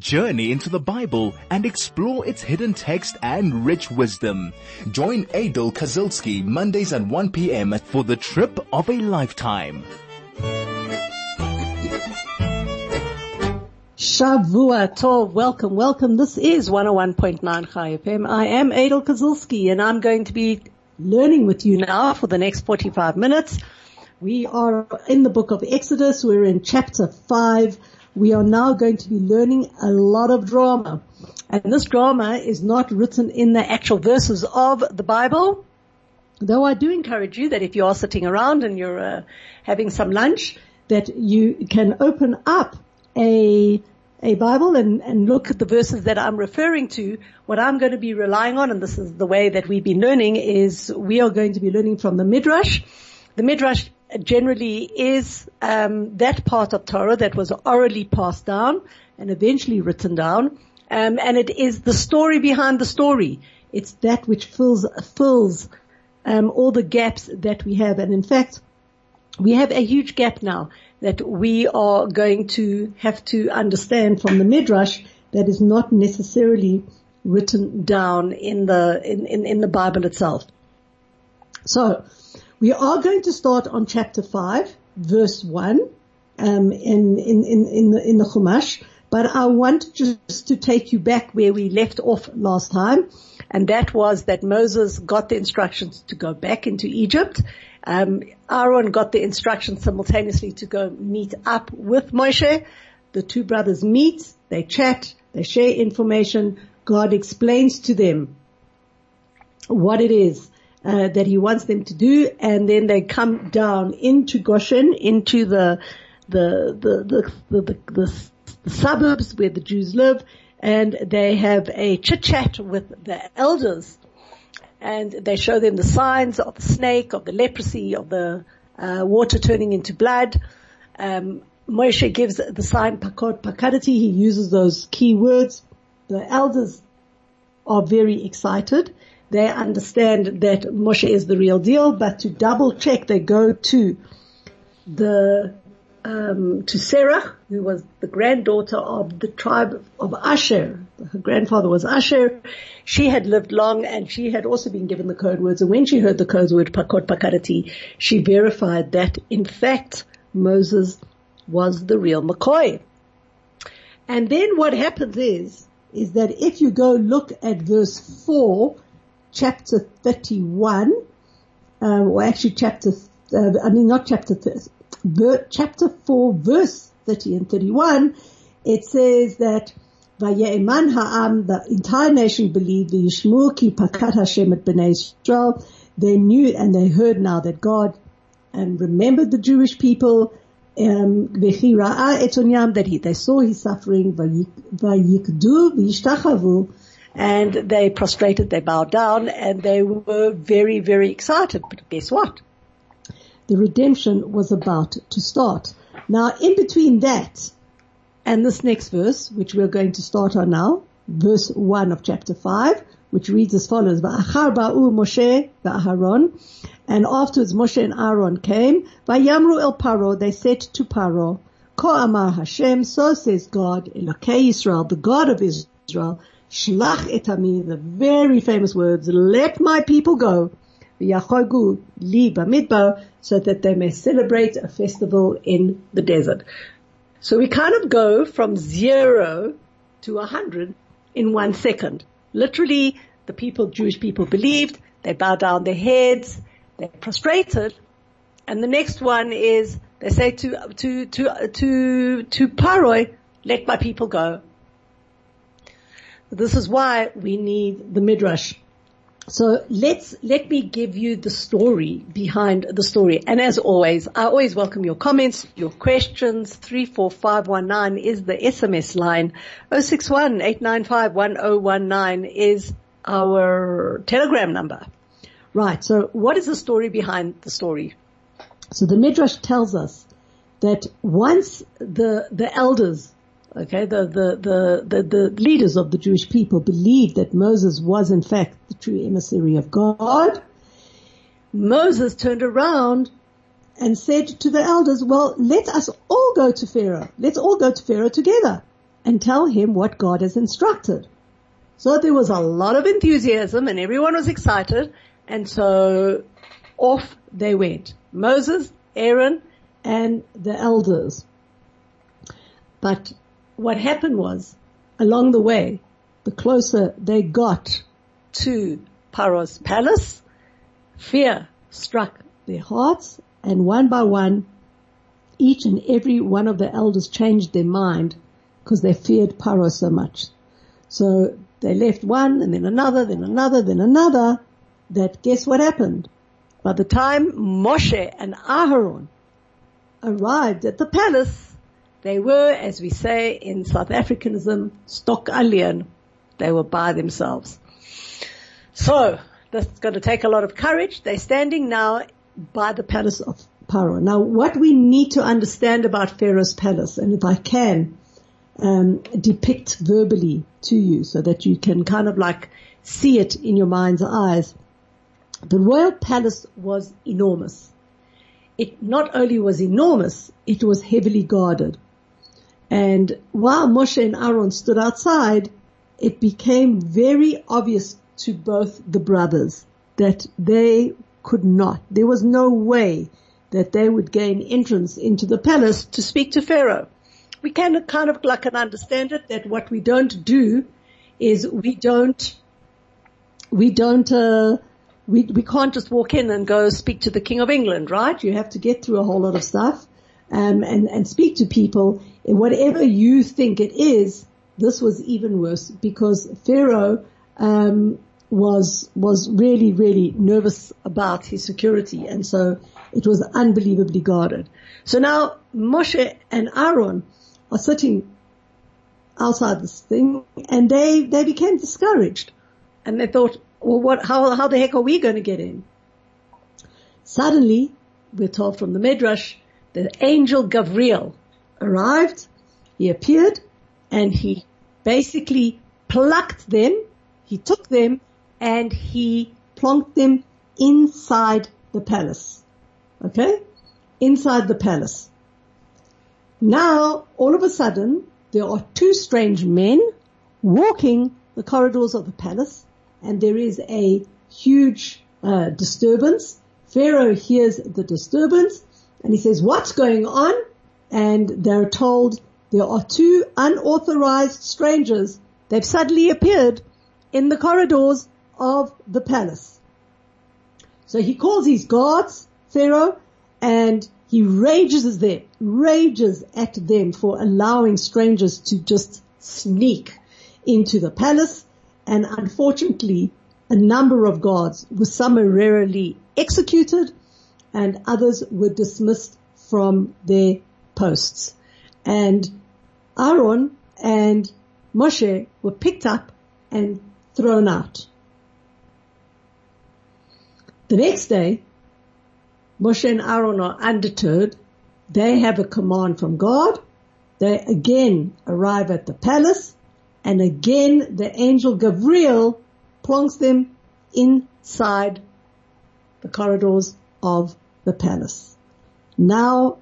Journey into the Bible and explore its hidden text and rich wisdom. Join Aidel Kazilsky Mondays at 1 p.m. for the trip of a lifetime. Shavua Tov, welcome, welcome. This is 101.9 Chai FM. I am Aidel Kazilsky and I'm going to be learning with you now for the next 45 minutes. We are in the book of Exodus. We're in chapter 5 we are now going to be learning a lot of drama. And this drama is not written in the actual verses of the Bible. Though I do encourage you that if you are sitting around and you're uh, having some lunch, that you can open up a a Bible and, and look at the verses that I'm referring to. What I'm going to be relying on, and this is the way that we've been learning, is we are going to be learning from the Midrash. The Midrash generally is um, that part of Torah that was orally passed down and eventually written down, um, and it is the story behind the story. It's that which fills fills um, all the gaps that we have, and in fact, we have a huge gap now that we are going to have to understand from the midrash that is not necessarily written down in the in, in, in the Bible itself. So we are going to start on chapter 5, verse 1, um, in, in, in, in the, in the Chumash, but I want just to take you back where we left off last time, and that was that Moses got the instructions to go back into Egypt. Um, Aaron got the instructions simultaneously to go meet up with Moshe. The two brothers meet, they chat, they share information. God explains to them what it is uh, that he wants them to do, and then they come down into Goshen, into the the the the the, the, the, suburbs where the Jews live, and they have a chit chat with the elders, and they show them the signs of the snake, of the leprosy, of the uh, water turning into blood. Um, Moshe gives the sign pakod pakadati. He uses those key words. The elders are very excited they understand that Moshe is the real deal, but to double check, they go to the um, to Sarah, who was the granddaughter of the tribe of Asher. Her grandfather was Asher. She had lived long and she had also been given the code words. And when she heard the code word Pakod Pakadati, she verified that in fact Moses was the real McCoy. And then what happens is, is that if you go look at verse 4, chapter 31, um, or actually chapter, uh, I mean not chapter, ver, chapter 4 verse 30 and 31, it says that Vaye'eman ha'am, the entire nation believed, the Yishmur ki pakat Hashem et b'nei Israel, they knew and they heard now that God and remembered the Jewish people, um, that he, they saw his suffering, vayikdu v'yishtachavu, and they prostrated, they bowed down, and they were very, very excited. But guess what? The redemption was about to start. Now, in between that and this next verse, which we're going to start on now, verse 1 of chapter 5, which reads as follows, ba'u Moshe and afterwards Moshe and Aaron came, Va'yamru el Paro, they said to Paro, Ko amar Hashem, so says God, Elokei Israel, the God of Israel, Shlach etami, the very famous words, let my people go, v'yachogu li bamidbar, so that they may celebrate a festival in the desert. So we kind of go from zero to a hundred in one second. Literally, the people, Jewish people believed, they bow down their heads, they're prostrated, and the next one is they say to to to to to Paroi, let my people go. This is why we need the midrash. So let's, let me give you the story behind the story. And as always, I always welcome your comments, your questions. 34519 is the SMS line. 061 is our telegram number. Right. So what is the story behind the story? So the Midrash tells us that once the, the elders Okay, the, the, the, the, leaders of the Jewish people believed that Moses was in fact the true emissary of God. Moses turned around and said to the elders, well, let us all go to Pharaoh. Let's all go to Pharaoh together. and tell him what God has instructed. So there was a lot of enthusiasm and everyone was excited. And so off they went. Moses, Aaron, and the elders. But what happened was, along the way, the closer they got to Paro's palace, fear struck their hearts and one by one, each and every one of the elders changed their mind because they feared Paro so much. So they left one and then another, then another, then another, that guess what happened? By the time Moshe and Aharon arrived at the palace, they were, as we say in South Africanism, stok alleen. They were by themselves. So, that's going to take a lot of courage. They're standing now by the palace of Paro. Now, what we need to understand about Pharaoh's palace, and if I can um, depict verbally to you, so that you can kind of like see it in your mind's eyes, the royal palace was enormous. It not only was enormous, it was heavily guarded. And while Moshe and Aaron stood outside, it became very obvious to both the brothers that they could not. There was no way that they would gain entrance into the palace to speak to Pharaoh. We can kind of like can understand it that what we don't do is we don't, we don't, uh, we, we can't just walk in and go speak to the King of England, right? You have to get through a whole lot of stuff, um, and, and speak to people. Whatever you think it is, this was even worse because Pharaoh, um, was, was really, really nervous about his security. And so it was unbelievably guarded. So now Moshe and Aaron are sitting outside this thing and they, they became discouraged and they thought, well, what, how, how the heck are we going to get in? Suddenly, we're told from the Midrash, the angel Gabriel arrived, he appeared, and he basically plucked them, he took them, and he plonked them inside the palace. Okay? Inside the palace. Now, all of a sudden, there are two strange men walking the corridors of the palace and there is a huge uh, disturbance. Pharaoh hears the disturbance and he says, what's going on? And they're told there are two unauthorized strangers. They've suddenly appeared in the corridors of the palace. So he calls his guards, Pharaoh, and he rages them, rages at them for allowing strangers to just sneak into the palace and unfortunately a number of guards were summarily executed and others were dismissed from their posts. And Aaron and Moshe were picked up and thrown out. The next day, Moshe and Aaron are undeterred. They have a command from God. They again arrive at the palace and again, the angel Gabriel plonks them inside the corridors of the palace. Now,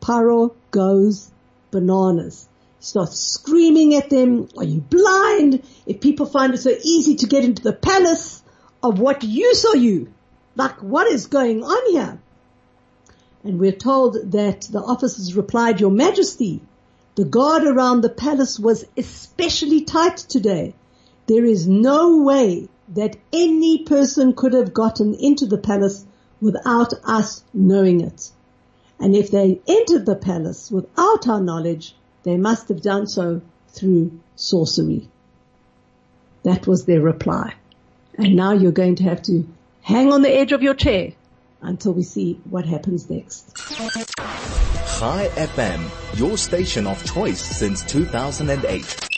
Paro goes bananas. He starts screaming at them, are you blind? If people find it so easy to get into the palace, of what use are you? Like, what is going on here? And we're told that the officers replied, Your Majesty, the guard around the palace was especially tight today. There is no way that any person could have gotten into the palace without us knowing it. And if they entered the palace without our knowledge, they must have done so through sorcery. That was their reply. And now you're going to have to hang on the edge of your chair until we see what happens next. Chai FM, your station of choice since 2008.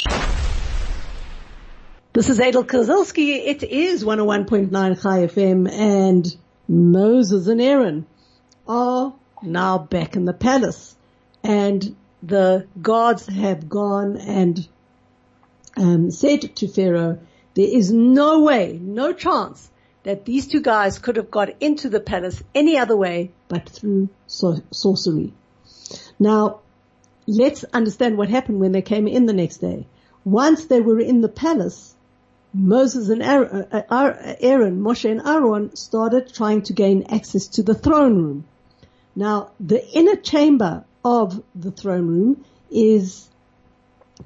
This is Aidel Kazilsky. It is 101.9 Chai FM and Moses and Aaron are now back in the palace and the gods have gone and um, said to Pharaoh, there is no way, no chance that these two guys could have got into the palace any other way but through so- sorcery. Now, let's understand what happened when they came in the next day. Once they were in the palace, Moses and Aaron, uh, uh, Aaron, Moshe and Aaron started trying to gain access to the throne room. Now, the inner chamber of the throne room is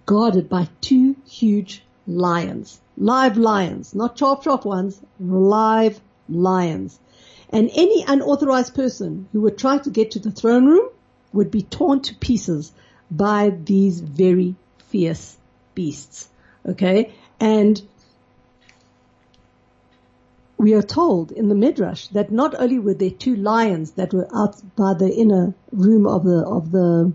guarded by two huge lions. Live lions, not chop chop ones, live lions. And any unauthorized person who would try to get to the throne room would be torn to pieces by these very fierce beasts. Okay? And we are told in the Midrash that not only were there two lions that were out by the inner room of the, of the,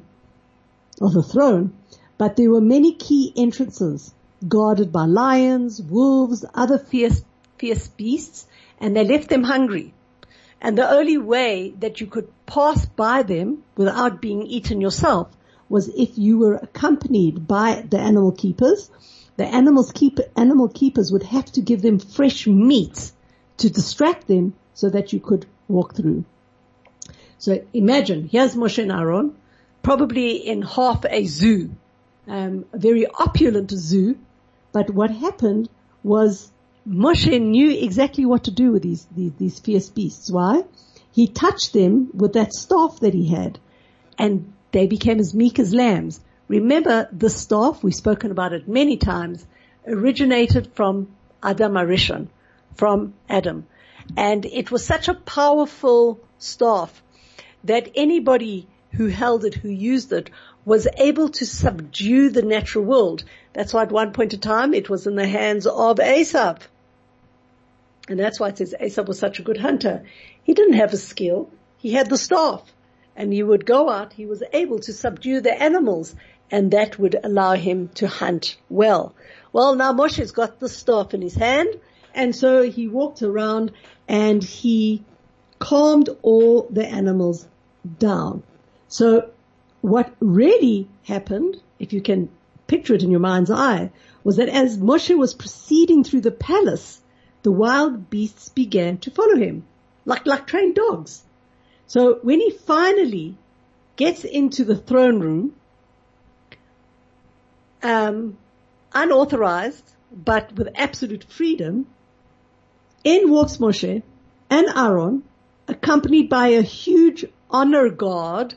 of the throne, but there were many key entrances guarded by lions, wolves, other fierce, fierce beasts, and they left them hungry. And the only way that you could pass by them without being eaten yourself was if you were accompanied by the animal keepers. The animals keep, animal keepers would have to give them fresh meat to distract them so that you could walk through. So imagine, here's Moshe and Aaron, probably in half a zoo, um, a very opulent zoo, but what happened was Moshe knew exactly what to do with these, these, these fierce beasts. Why? He touched them with that staff that he had and they became as meek as lambs. Remember the staff, we've spoken about it many times, originated from Adam Arishon, from Adam. And it was such a powerful staff that anybody who held it, who used it, was able to subdue the natural world. That's why at one point in time it was in the hands of Esau. And that's why it says Esau was such a good hunter. He didn't have a skill. He had the staff. And he would go out, he was able to subdue the animals and that would allow him to hunt well. Well, now Moshe's got the staff in his hand and so he walked around and he calmed all the animals down. So what really happened, if you can picture it in your mind's eye, was that as Moshe was proceeding through the palace, the wild beasts began to follow him, like, like trained dogs. So when he finally gets into the throne room, um, unauthorized, but with absolute freedom, in walks Moshe and Aaron, accompanied by a huge honor guard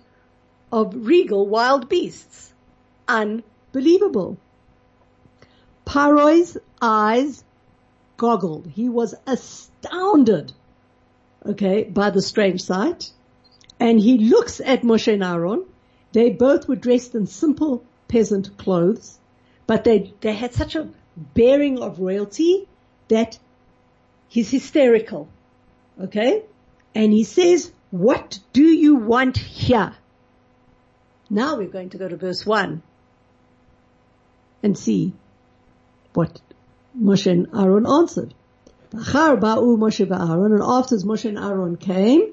of regal wild beasts. Unbelievable. Paro's eyes goggled. He was astounded, okay, by the strange sight. And he looks at Moshe and Aaron. They both were dressed in simple peasant clothes, but they, they had such a bearing of royalty that he's hysterical. Okay? And he says, what do you want here? Now we're going to go to verse one and see what Moshe and Aaron answered. And after Moshe and Aaron came,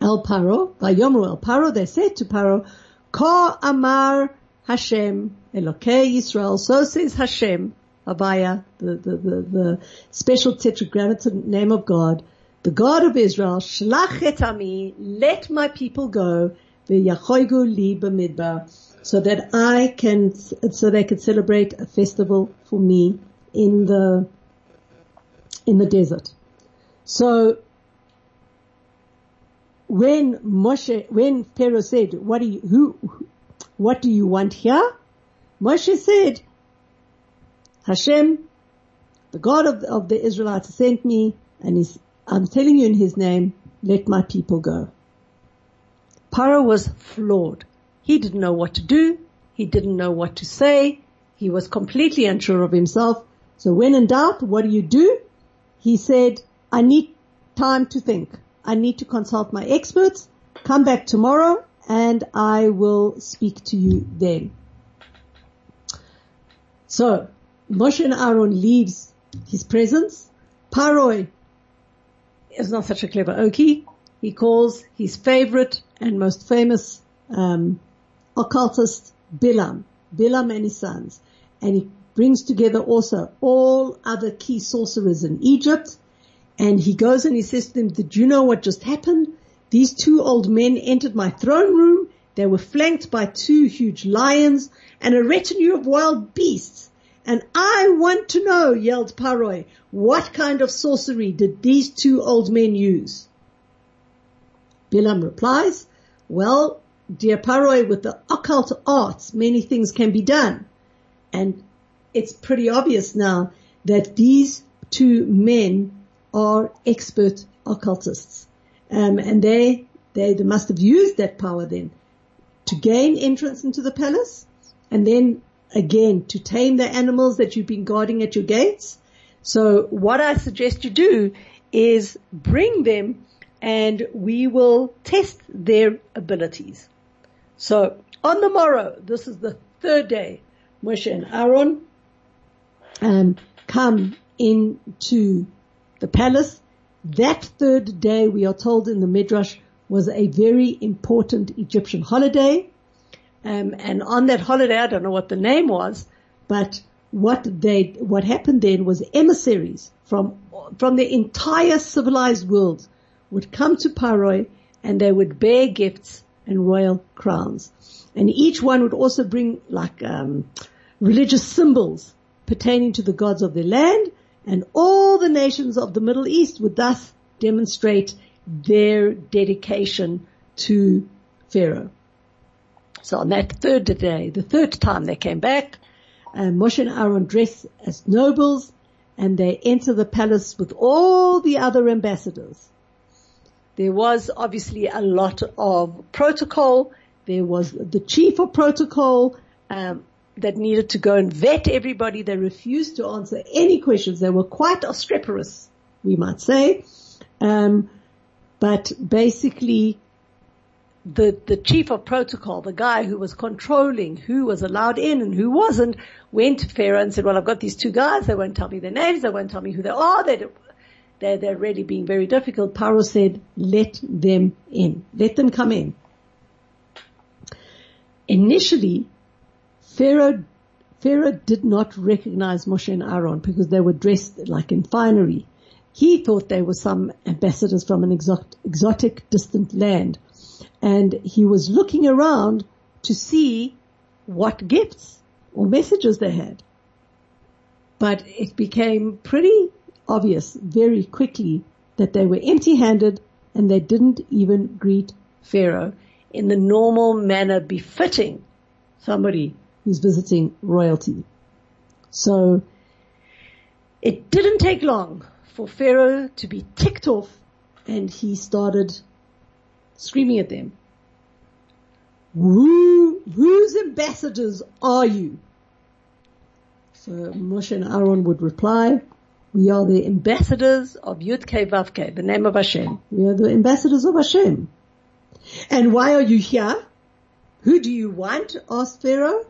El Paro, Vayomru El Paro, they said to Paro, Ka Amar Hashem, Elokei Yisrael, so says Hashem, Havaya, the, the, the, the special tetragrammaton name of God, the God of Israel, Shlach et ami, let my people go, v'yachoigu li b'midbar, so that I can, so they can celebrate a festival for me in the, in the desert. So, when Moshe, when Pharaoh said, what do you, who, what do you want here? Moshe said, Hashem, the God of, of the Israelites sent me and he's, I'm telling you in his name, let my people go. Paro was floored. He didn't know what to do. He didn't know what to say. He was completely unsure of himself. So when in doubt, what do you do? He said, I need time to think. I need to consult my experts. Come back tomorrow and I will speak to you then. So Moshe and Aaron leaves his presence. Paroi is not such a clever okie. He calls his favorite and most famous um, occultist Bilam, Bilam and his sons, and he brings together also all other key sorcerers in Egypt. And he goes and he says to them, did you know what just happened? These two old men entered my throne room. They were flanked by two huge lions and a retinue of wild beasts. And I want to know, yelled Paroi, what kind of sorcery did these two old men use? Bilam replies, well, dear Paroi, with the occult arts, many things can be done. And it's pretty obvious now that these two men are expert occultists. Um, and they, they, they must have used that power then to gain entrance into the palace and then again to tame the animals that you've been guarding at your gates. So what I suggest you do is bring them and we will test their abilities. So on the morrow, this is the third day, Moshe and Aaron um, come into the palace. That third day, we are told in the Midrash, was a very important Egyptian holiday. Um, and on that holiday, I don't know what the name was, but what they, what happened then was emissaries from, from the entire civilized world would come to Paroi and they would bear gifts and royal crowns. And each one would also bring like, um, religious symbols pertaining to the gods of their land and all the nations of the Middle East would thus demonstrate their dedication to Pharaoh. So on that third day, the third time they came back, uh, Moshe and Aaron dress as nobles and they enter the palace with all the other ambassadors. There was obviously a lot of protocol. There was the chief of protocol um, that needed to go and vet everybody. They refused to answer any questions. They were quite obstreperous, we might say. Um, but basically, the, the chief of protocol, the guy who was controlling who was allowed in and who wasn't, went to Pharaoh and said, well, I've got these two guys. They won't tell me their names. They won't tell me who they are. They, they're, they're really being very difficult. Paro said, let them in. Let them come in. Initially, Pharaoh, Pharaoh did not recognize Moshe and Aaron because they were dressed like in finery. He thought they were some ambassadors from an exotic, exotic distant land. And he was looking around to see what gifts or messages they had. But it became pretty obvious very quickly that they were empty handed and they didn't even greet Pharaoh in the normal manner befitting somebody who's visiting royalty. So it didn't take long for Pharaoh to be ticked off and he started screaming at them. Who, whose ambassadors are you? So Moshe and Aaron would reply, we are the ambassadors of Yudke Vavke, the name of Hashem. We are the ambassadors of Hashem. And why are you here? Who do you want? asked Pharaoh.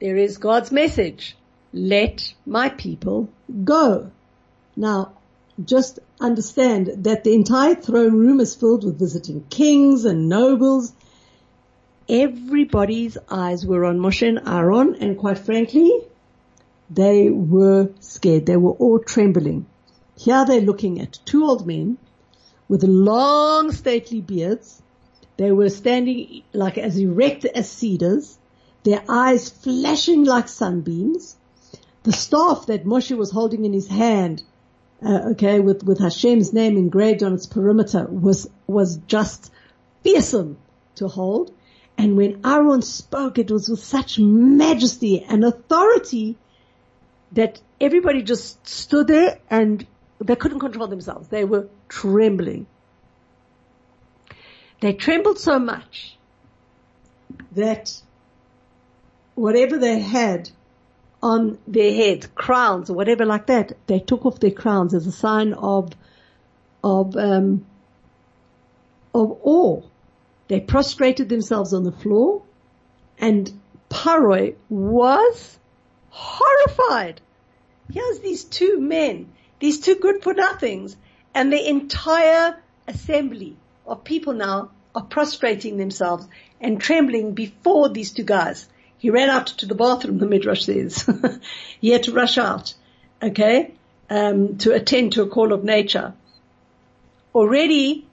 There is God's message let my people go. Now, just understand that the entire throne room is filled with visiting kings and nobles. Everybody's eyes were on Moshe and Aaron and quite frankly, they were scared. They were all trembling. Here they're looking at two old men with long stately beards. They were standing like as erect as cedars, their eyes flashing like sunbeams the staff that Moshe was holding in his hand, uh, okay, with, with Hashem's name engraved on its perimeter was, was just fearsome to hold. And when Aaron spoke, it was with such majesty and authority that everybody just stood there and they couldn't control themselves. They were trembling. They trembled so much that whatever they had on their heads, crowns or whatever like that. They took off their crowns as a sign of, of, um, of awe. They prostrated themselves on the floor and Paroi was horrified. Here's these two men, these two good for nothings and the entire assembly of people now are prostrating themselves and trembling before these two guys. He ran out to the bathroom, the Midrash says. he had to rush out, okay, um, to attend to a call of nature. Already,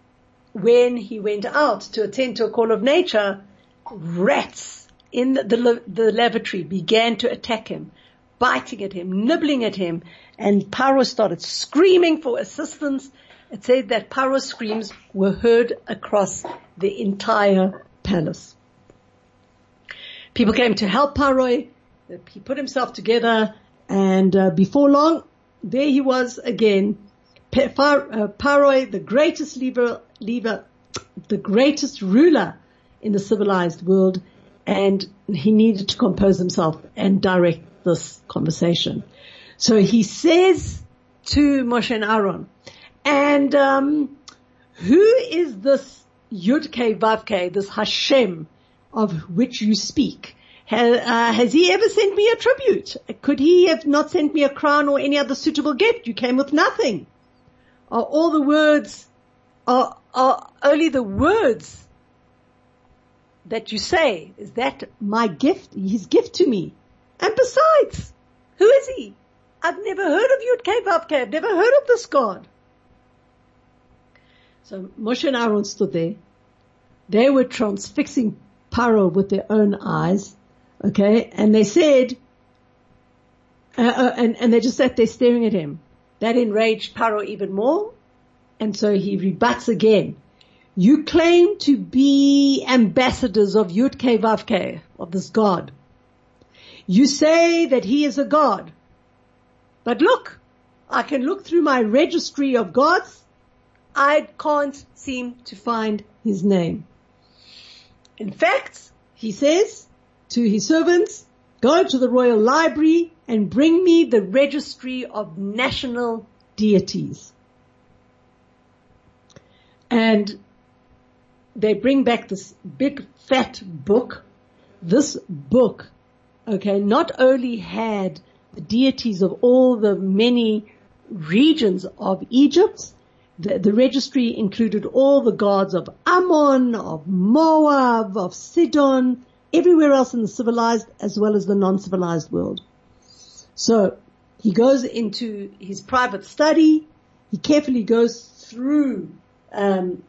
when he went out to attend to a call of nature, rats in the, the, the lavatory began to attack him, biting at him, nibbling at him, and Paro started screaming for assistance. It said that Paro's screams were heard across the entire palace. People came to help Paro. He put himself together and uh, before long, there he was again. Paroi, the greatest leader, leader, the greatest ruler in the civilized world, and he needed to compose himself and direct this conversation. So he says to Moshe and Aaron, and um, who is this Yudke Vavke, this Hashem of which you speak? Has, uh, has he ever sent me a tribute? Could he have not sent me a crown or any other suitable gift? You came with nothing. Are all the words, are, are only the words that you say, is that my gift, his gift to me? And besides, who is he? I've never heard of Yud Vavke. I've never heard of this God. So Moshe and Aaron stood there. They were transfixing Paro with their own eyes. Okay. And they said, uh, uh, and, and they just sat there staring at him. That enraged Paro even more. And so he rebuts again. You claim to be ambassadors of Yudke Vavke, of this God. You say that he is a God. But look, I can look through my registry of gods. I can't seem to find his name. In fact, he says, to his servants, go to the royal library and bring me the registry of national deities. And they bring back this big fat book. This book, okay, not only had the deities of all the many regions of Egypt, the, the, registry included all the gods of Ammon, of Moab, of Sidon, everywhere else in the civilized as well as the non-civilized world. So he goes into his private study. He carefully goes through um,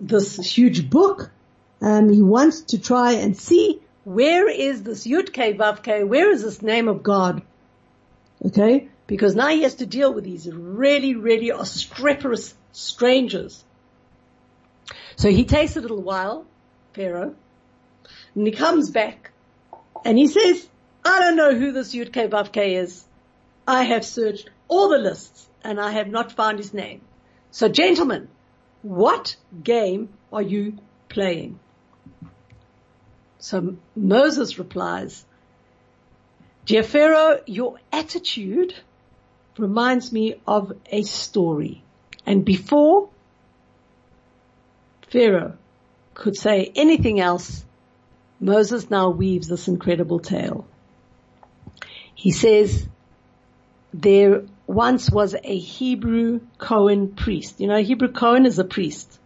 this huge book. Um, he wants to try and see where is this Yudke Vavke? Where is this name of God? Okay, because now he has to deal with these really, really obstreperous strangers. So he takes a little while, Pharaoh, and he comes back and he says, I don't know who this Yudke Vavke is. I have searched all the lists and I have not found his name. So gentlemen, what game are you playing? So Moses replies, Dear Pharaoh, your attitude reminds me of a story. And before Pharaoh could say anything else, Moses now weaves this incredible tale. He says, there once was a Hebrew Cohen priest. You know, Hebrew Cohen is a priest.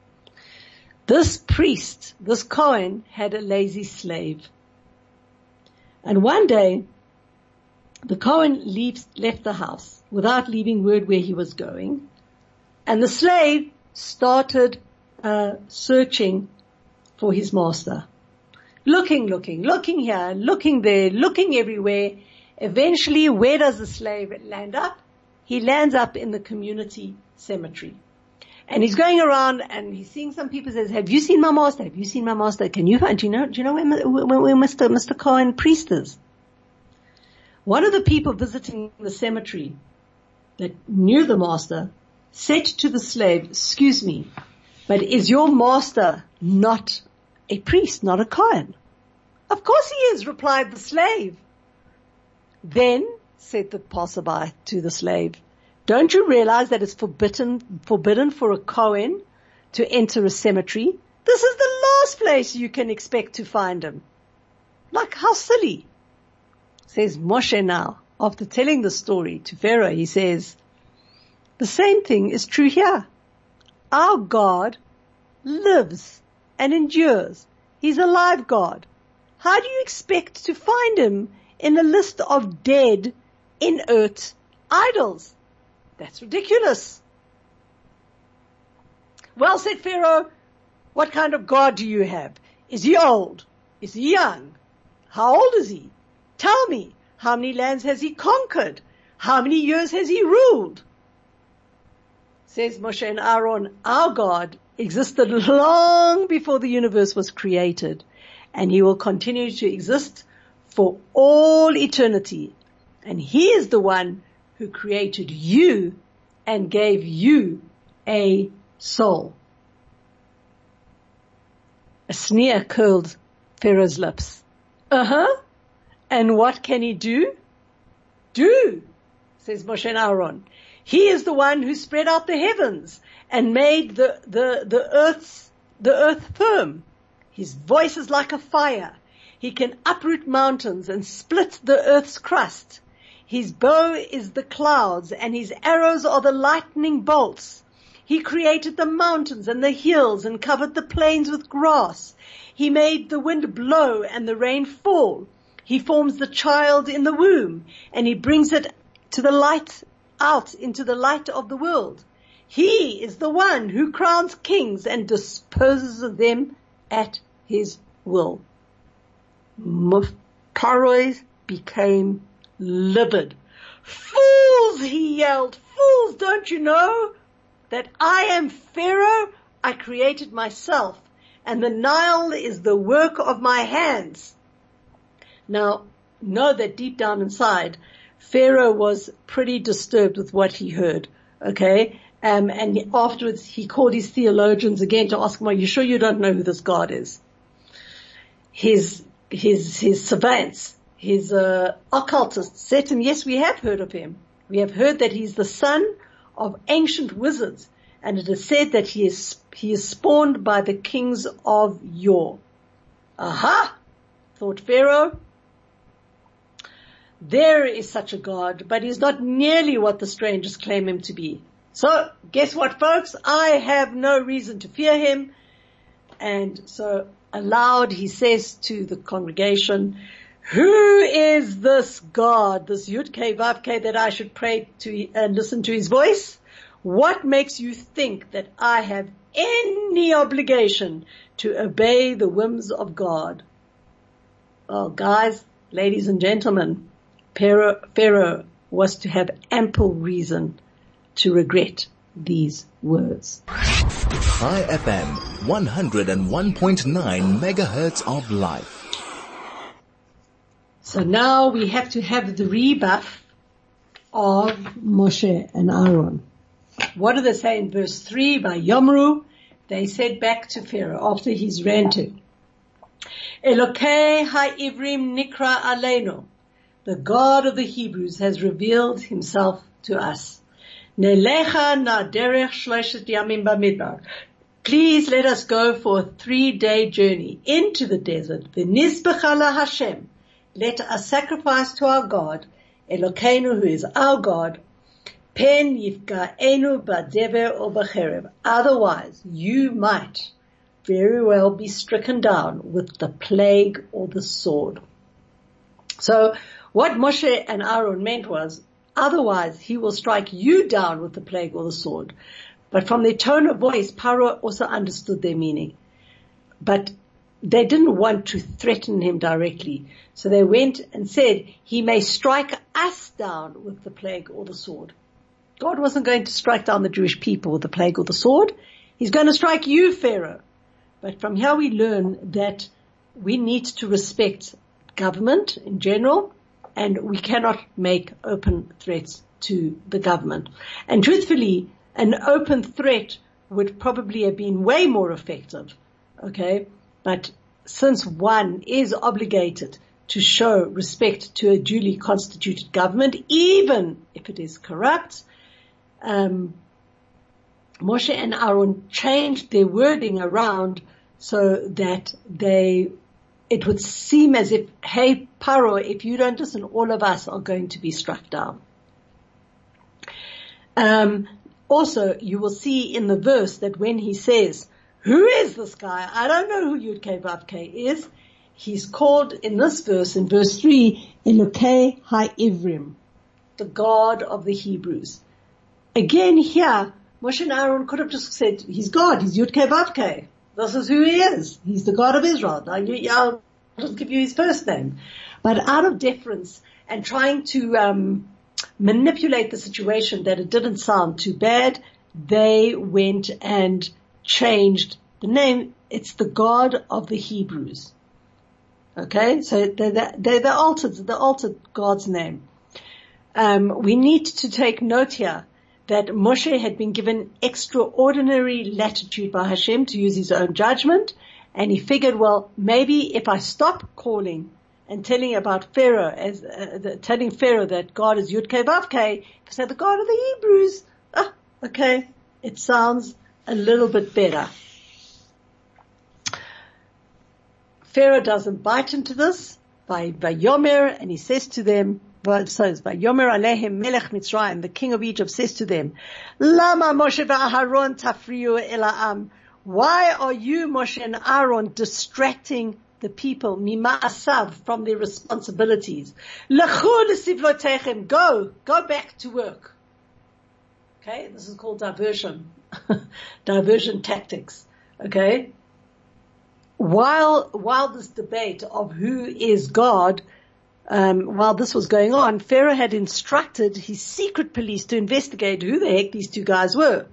This priest, this Cohen had a lazy slave. And one day, the Cohen leaves, left the house without leaving word where he was going. And the slave started uh, searching for his master looking, looking, looking here, looking there, looking everywhere. Eventually, where does the slave land up? He lands up in the community cemetery. And he's going around and he's seeing some people says, have you seen my master? Have you seen my master? Can you find, do you know, do you know where, where, where Mr. Mr. Cohen priest is? One of the people visiting the cemetery that knew the master said to the slave, excuse me, but is your master not a priest, not a Kohen. Of course he is, replied the slave. Then, said the passerby to the slave, don't you realize that it's forbidden, forbidden for a Kohen to enter a cemetery? This is the last place you can expect to find him. Like how silly. Says Moshe now, after telling the story to Pharaoh, he says, the same thing is true here. Our God lives and endures. He's a live God. How do you expect to find him in a list of dead, inert idols? That's ridiculous. Well, said Pharaoh, What kind of God do you have? Is he old? Is he young? How old is he? Tell me, how many lands has he conquered? How many years has he ruled? Says Moshe and Aaron, our God existed long before the universe was created and he will continue to exist for all eternity. And he is the one who created you and gave you a soul. A sneer curled Pharaoh's lips. Uh huh. And what can he do? Do, says Moshe and Aaron. He is the one who spread out the heavens and made the, the, the earth's, the earth firm. His voice is like a fire. He can uproot mountains and split the earth's crust. His bow is the clouds and his arrows are the lightning bolts. He created the mountains and the hills and covered the plains with grass. He made the wind blow and the rain fall. He forms the child in the womb and he brings it to the light out into the light of the world. He is the one who crowns kings and disposes of them at his will. Pharaoh became livid. Fools, he yelled, fools, don't you know that I am Pharaoh? I created myself and the Nile is the work of my hands. Now, know that deep down inside, Pharaoh was pretty disturbed with what he heard. Okay. Um, and afterwards he called his theologians again to ask them, are you sure you don't know who this God is? his, his, his savants, his, uh, occultists said to him, yes, we have heard of him. We have heard that he's the son of ancient wizards and it is said that he is, he is spawned by the kings of yore. Aha! Thought Pharaoh. There is such a God, but he's not nearly what the strangers claim him to be. So, guess what folks? I have no reason to fear him. And so aloud he says to the congregation, who is this God, this Yudke Vavke that I should pray to and listen to his voice? What makes you think that I have any obligation to obey the whims of God? Well, guys, ladies and gentlemen, Pharaoh, was to have ample reason to regret these words. Chai FM, 101.9 megahertz of life. So now we have to have the rebuff of Moshe and Aaron. What do they say in verse 3 by Yomru? They said back to Pharaoh after he's ranted, Elokei ha'ivrim nikra aleinu. The God of the Hebrews has revealed himself to us. Nelecha na derech. Please let us go for a three day journey into the desert. V'nizbechala Hashem. Let us sacrifice to our God, Elokeinu, who is our God. Pen yifka'enu ba'dever or b'cherev. Otherwise, you might very well be stricken down with the plague or the sword. So what Moshe and Aaron meant was, otherwise he will strike you down with the plague or the sword. But from their tone of voice, Paro also understood their meaning. But they didn't want to threaten him directly. So they went and said, he may strike us down with the plague or the sword. God wasn't going to strike down the Jewish people with the plague or the sword. He's going to strike you, Pharaoh. But from here we learn that we need to respect government in general and we cannot make open threats to the government. And truthfully, an open threat would probably have been way more effective. Okay. But since one is obligated to show respect to a duly constituted government, even if it is corrupt, um, Moshe and Aaron changed their wording around so that they, it would seem as if, hey, Paro, if you don't listen, all of us are going to be struck down. Um, also, you will see in the verse that when he says, who is this guy? I don't know who Yud Vav is. He's called in this verse, in verse 3, Elokei HaIvrim, the God of the Hebrews. Again here, Moshe and Aaron could have just said, he's God, he's Yud Vav This is who he is. He's the God of Israel. Now I'll just give you his first name. But out of deference and trying to um, manipulate the situation that it didn't sound too bad, they went and changed the name. It's the God of the Hebrews. Okay, so they they they altered they altered God's name. Um, we need to take note here that Moshe had been given extraordinary latitude by Hashem to use his own judgment, and he figured, well, maybe if I stop calling and telling about Pharaoh as uh, the, telling Pharaoh that God is Yud Kei Vav Kei, if I say the God of the Hebrews, ah, okay, it sounds a little bit better. Pharaoh doesn't bite into this by, by Yomer and he says to them, Yomer Melech Mitzrayim, the king of Egypt says to them, Lama Moshe v'Aharon tafriyu ela'am. Why are you, Moshe and Aaron, distracting the people, mima'asav, from their responsibilities? Go, go back to work. Okay, this is called diversion. diversion tactics. Okay? While, while this debate of who is God, um, while this was going on, Pharaoh had instructed his secret police to investigate who the heck these two guys were.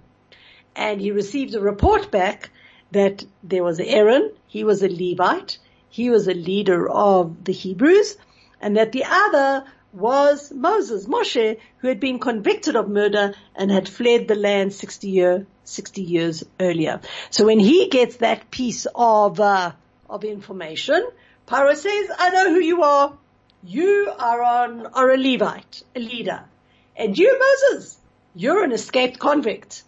And he received a report back that there was Aaron, he was a Levite, he was a leader of the Hebrews, and that the other was Moses, Moshe, who had been convicted of murder and had fled the land 60 year, 60 years earlier. So when he gets that piece of, uh, of information, Paro says, I know who you are. You are on, are a Levite, a leader. And you, Moses, you're an escaped convict.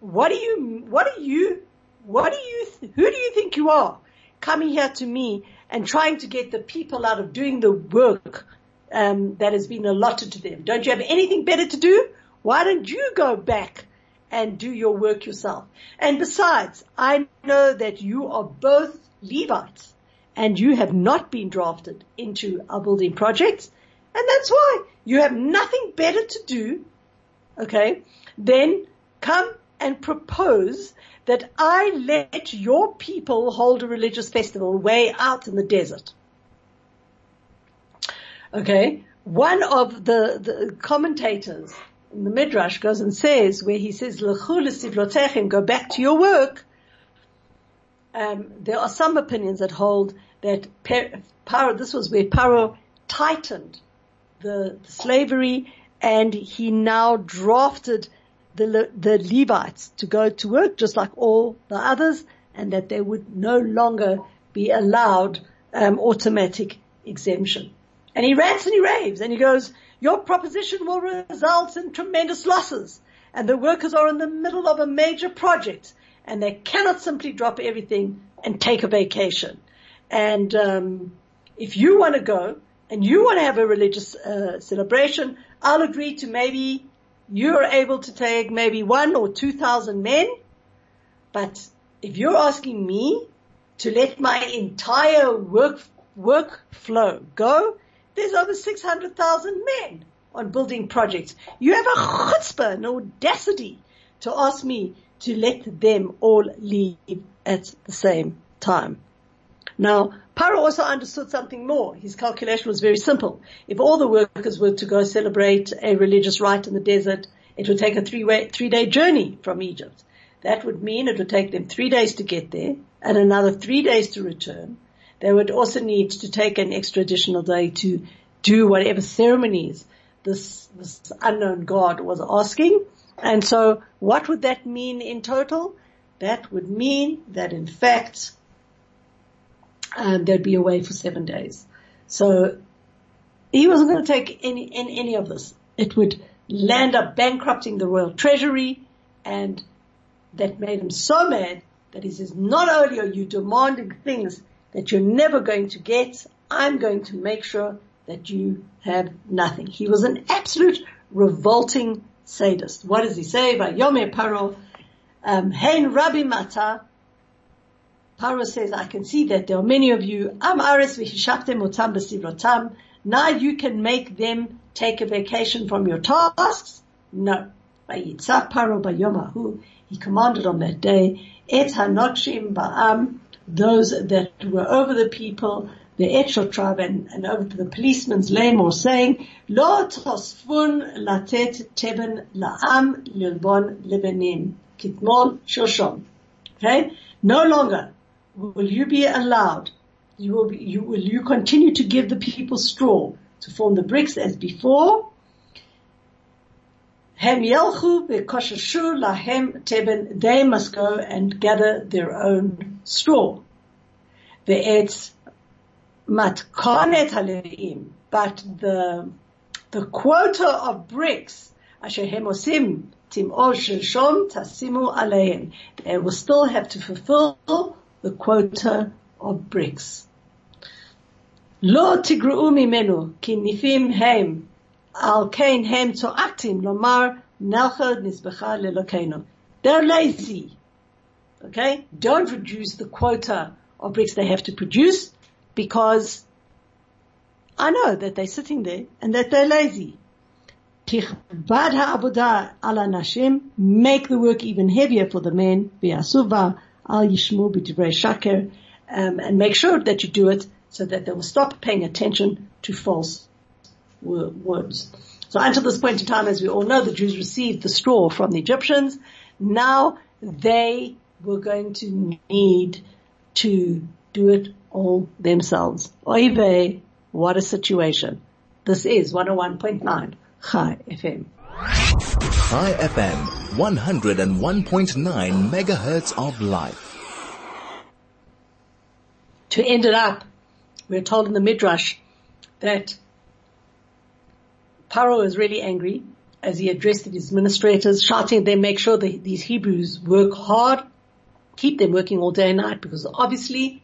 What do you, what do you, what do you, who do you think you are? Coming here to me and trying to get the people out of doing the work um, that has been allotted to them. Don't you have anything better to do? Why don't you go back and do your work yourself? And besides, I know that you are both Levites and you have not been drafted into our building projects. And that's why you have nothing better to do, okay, than come and propose that I let your people hold a religious festival way out in the desert. Okay. One of the, the commentators in the Midrash goes and says, where he says, go back to your work. Um, there are some opinions that hold that Paro, this was where Paro tightened the, the slavery and he now drafted the, the Levites to go to work just like all the others and that they would no longer be allowed um, automatic exemption. And he rants and he raves and he goes, your proposition will result in tremendous losses and the workers are in the middle of a major project and they cannot simply drop everything and take a vacation. And um, if you want to go and you want to have a religious uh, celebration, I'll agree to maybe you're able to take maybe one or two thousand men. But if you're asking me to let my entire work workflow go, there's over 600,000 men on building projects. You have a chutzpah, an audacity to ask me to let them all leave at the same time. Now, Paro also understood something more. His calculation was very simple. If all the workers were to go celebrate a religious rite in the desert, it would take a three way, three day journey from Egypt. That would mean it would take them three days to get there and another three days to return they would also need to take an extra additional day to do whatever ceremonies this, this unknown God was asking. And so what would that mean in total? That would mean that in fact, um, they'd be away for seven days. So he wasn't going to take any, any, any of this. It would land up bankrupting the royal treasury and that made him so mad that he says, not only are you demanding things that you're never going to get. I'm going to make sure that you have nothing. He was an absolute revolting sadist. What does he say? Yome Paro, um, Hein Rabbi Mata. Paro says, I can see that there are many of you. Am Ares v'hishachtem otam b'sivrotam. Now you can make them take a vacation from your tasks? No. Vayitzah Paro bayomahu. He commanded on that day, Et hanokshim ba'am, those that were over the people, the tribe and, and over to the policeman's lane or saying, Lo tosfun latet teben la'am lilbon lebanim, kitmol shoshom. Okay? No longer will you be allowed, you will be, you will you continue to give the people straw to form the bricks as before, Hem yelchu v'koshashu lahem teben. They must go and gather their own straw. Ve'etz matkanet haleim. But the, the quota of bricks, asher hemosim tim'ol shom tasimu aleim. They will still have to fulfill the quota of bricks. Lo tigru'u mimenu ki nifim hem al kain hem to'atim lomar nelcha nisbecha lelokenu. They're lazy. Okay? Don't reduce the quota of bricks they have to produce because I know that they're sitting there and that they're lazy. Tichbad ha'abudah ala nashim, make the work even heavier for the men, v'yasuva al yishmu b'divrei shaker, um, and make sure that you do it so that they will stop paying attention to false words. So until this point in time, as we all know, the Jews received the straw from the Egyptians. Now they were going to need to do it all themselves. Oy what a situation. This is 101.9 Chai FM. Chai FM, 101.9 megahertz of life. To end it up, we're told in the Midrash that Paro was really angry as he addressed his administrators, shouting at them, make sure that these Hebrews work hard, keep them working all day and night because obviously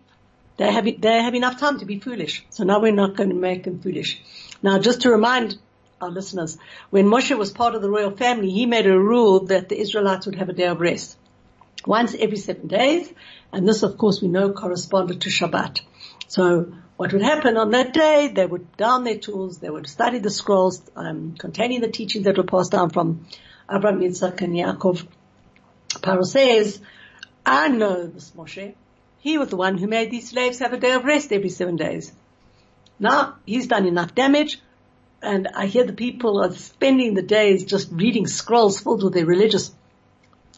they have, they have enough time to be foolish. So now we're not going to make them foolish. Now just to remind our listeners, when Moshe was part of the royal family, he made a rule that the Israelites would have a day of rest. Once every seven days, and this of course we know corresponded to Shabbat. So what would happen on that day, they would down their tools, they would study the scrolls um, containing the teachings that were passed down from Abraham, Yitzhak, and Yaakov. Paro says, I know this Moshe. He was the one who made these slaves have a day of rest every seven days. Now, he's done enough damage, and I hear the people are spending the days just reading scrolls filled with their religious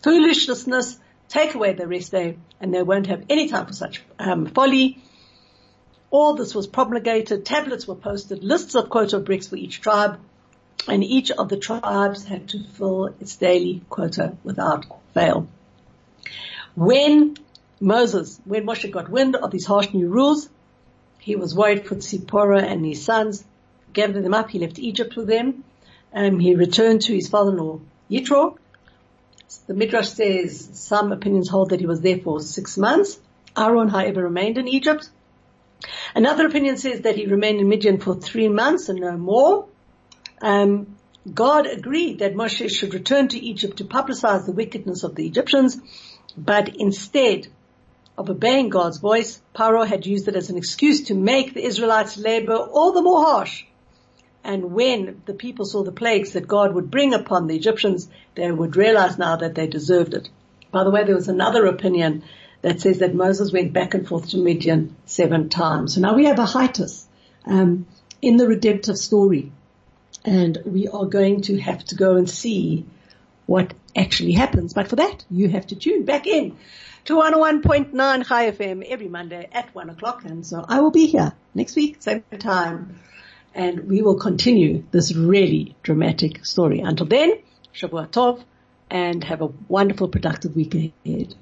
foolishness. Take away the rest day, and they won't have any time for such um, folly all this was promulgated, tablets were posted, lists of quota bricks for each tribe, and each of the tribes had to fill its daily quota without fail. When Moses, when Moshe got wind of these harsh new rules, he was worried for Tzipporah and his sons, gathered them up, he left Egypt with them, and he returned to his father-in-law Yitro. The Midrash says some opinions hold that he was there for six months. Aaron, however, remained in Egypt. Another opinion says that he remained in Midian for three months and no more. Um, God agreed that Moshe should return to Egypt to publicize the wickedness of the Egyptians, but instead of obeying God's voice, Paro had used it as an excuse to make the Israelites labor all the more harsh. And when the people saw the plagues that God would bring upon the Egyptians, they would realize now that they deserved it. By the way, there was another opinion that says that Moses went back and forth to Midian seven times. So now we have a hiatus um, in the redemptive story, and we are going to have to go and see what actually happens. But for that, you have to tune back in to 101.9 Chai FM every Monday at one o'clock. And so I will be here next week, same time, and we will continue this really dramatic story. Until then, Shavua Tov, and have a wonderful, productive week ahead.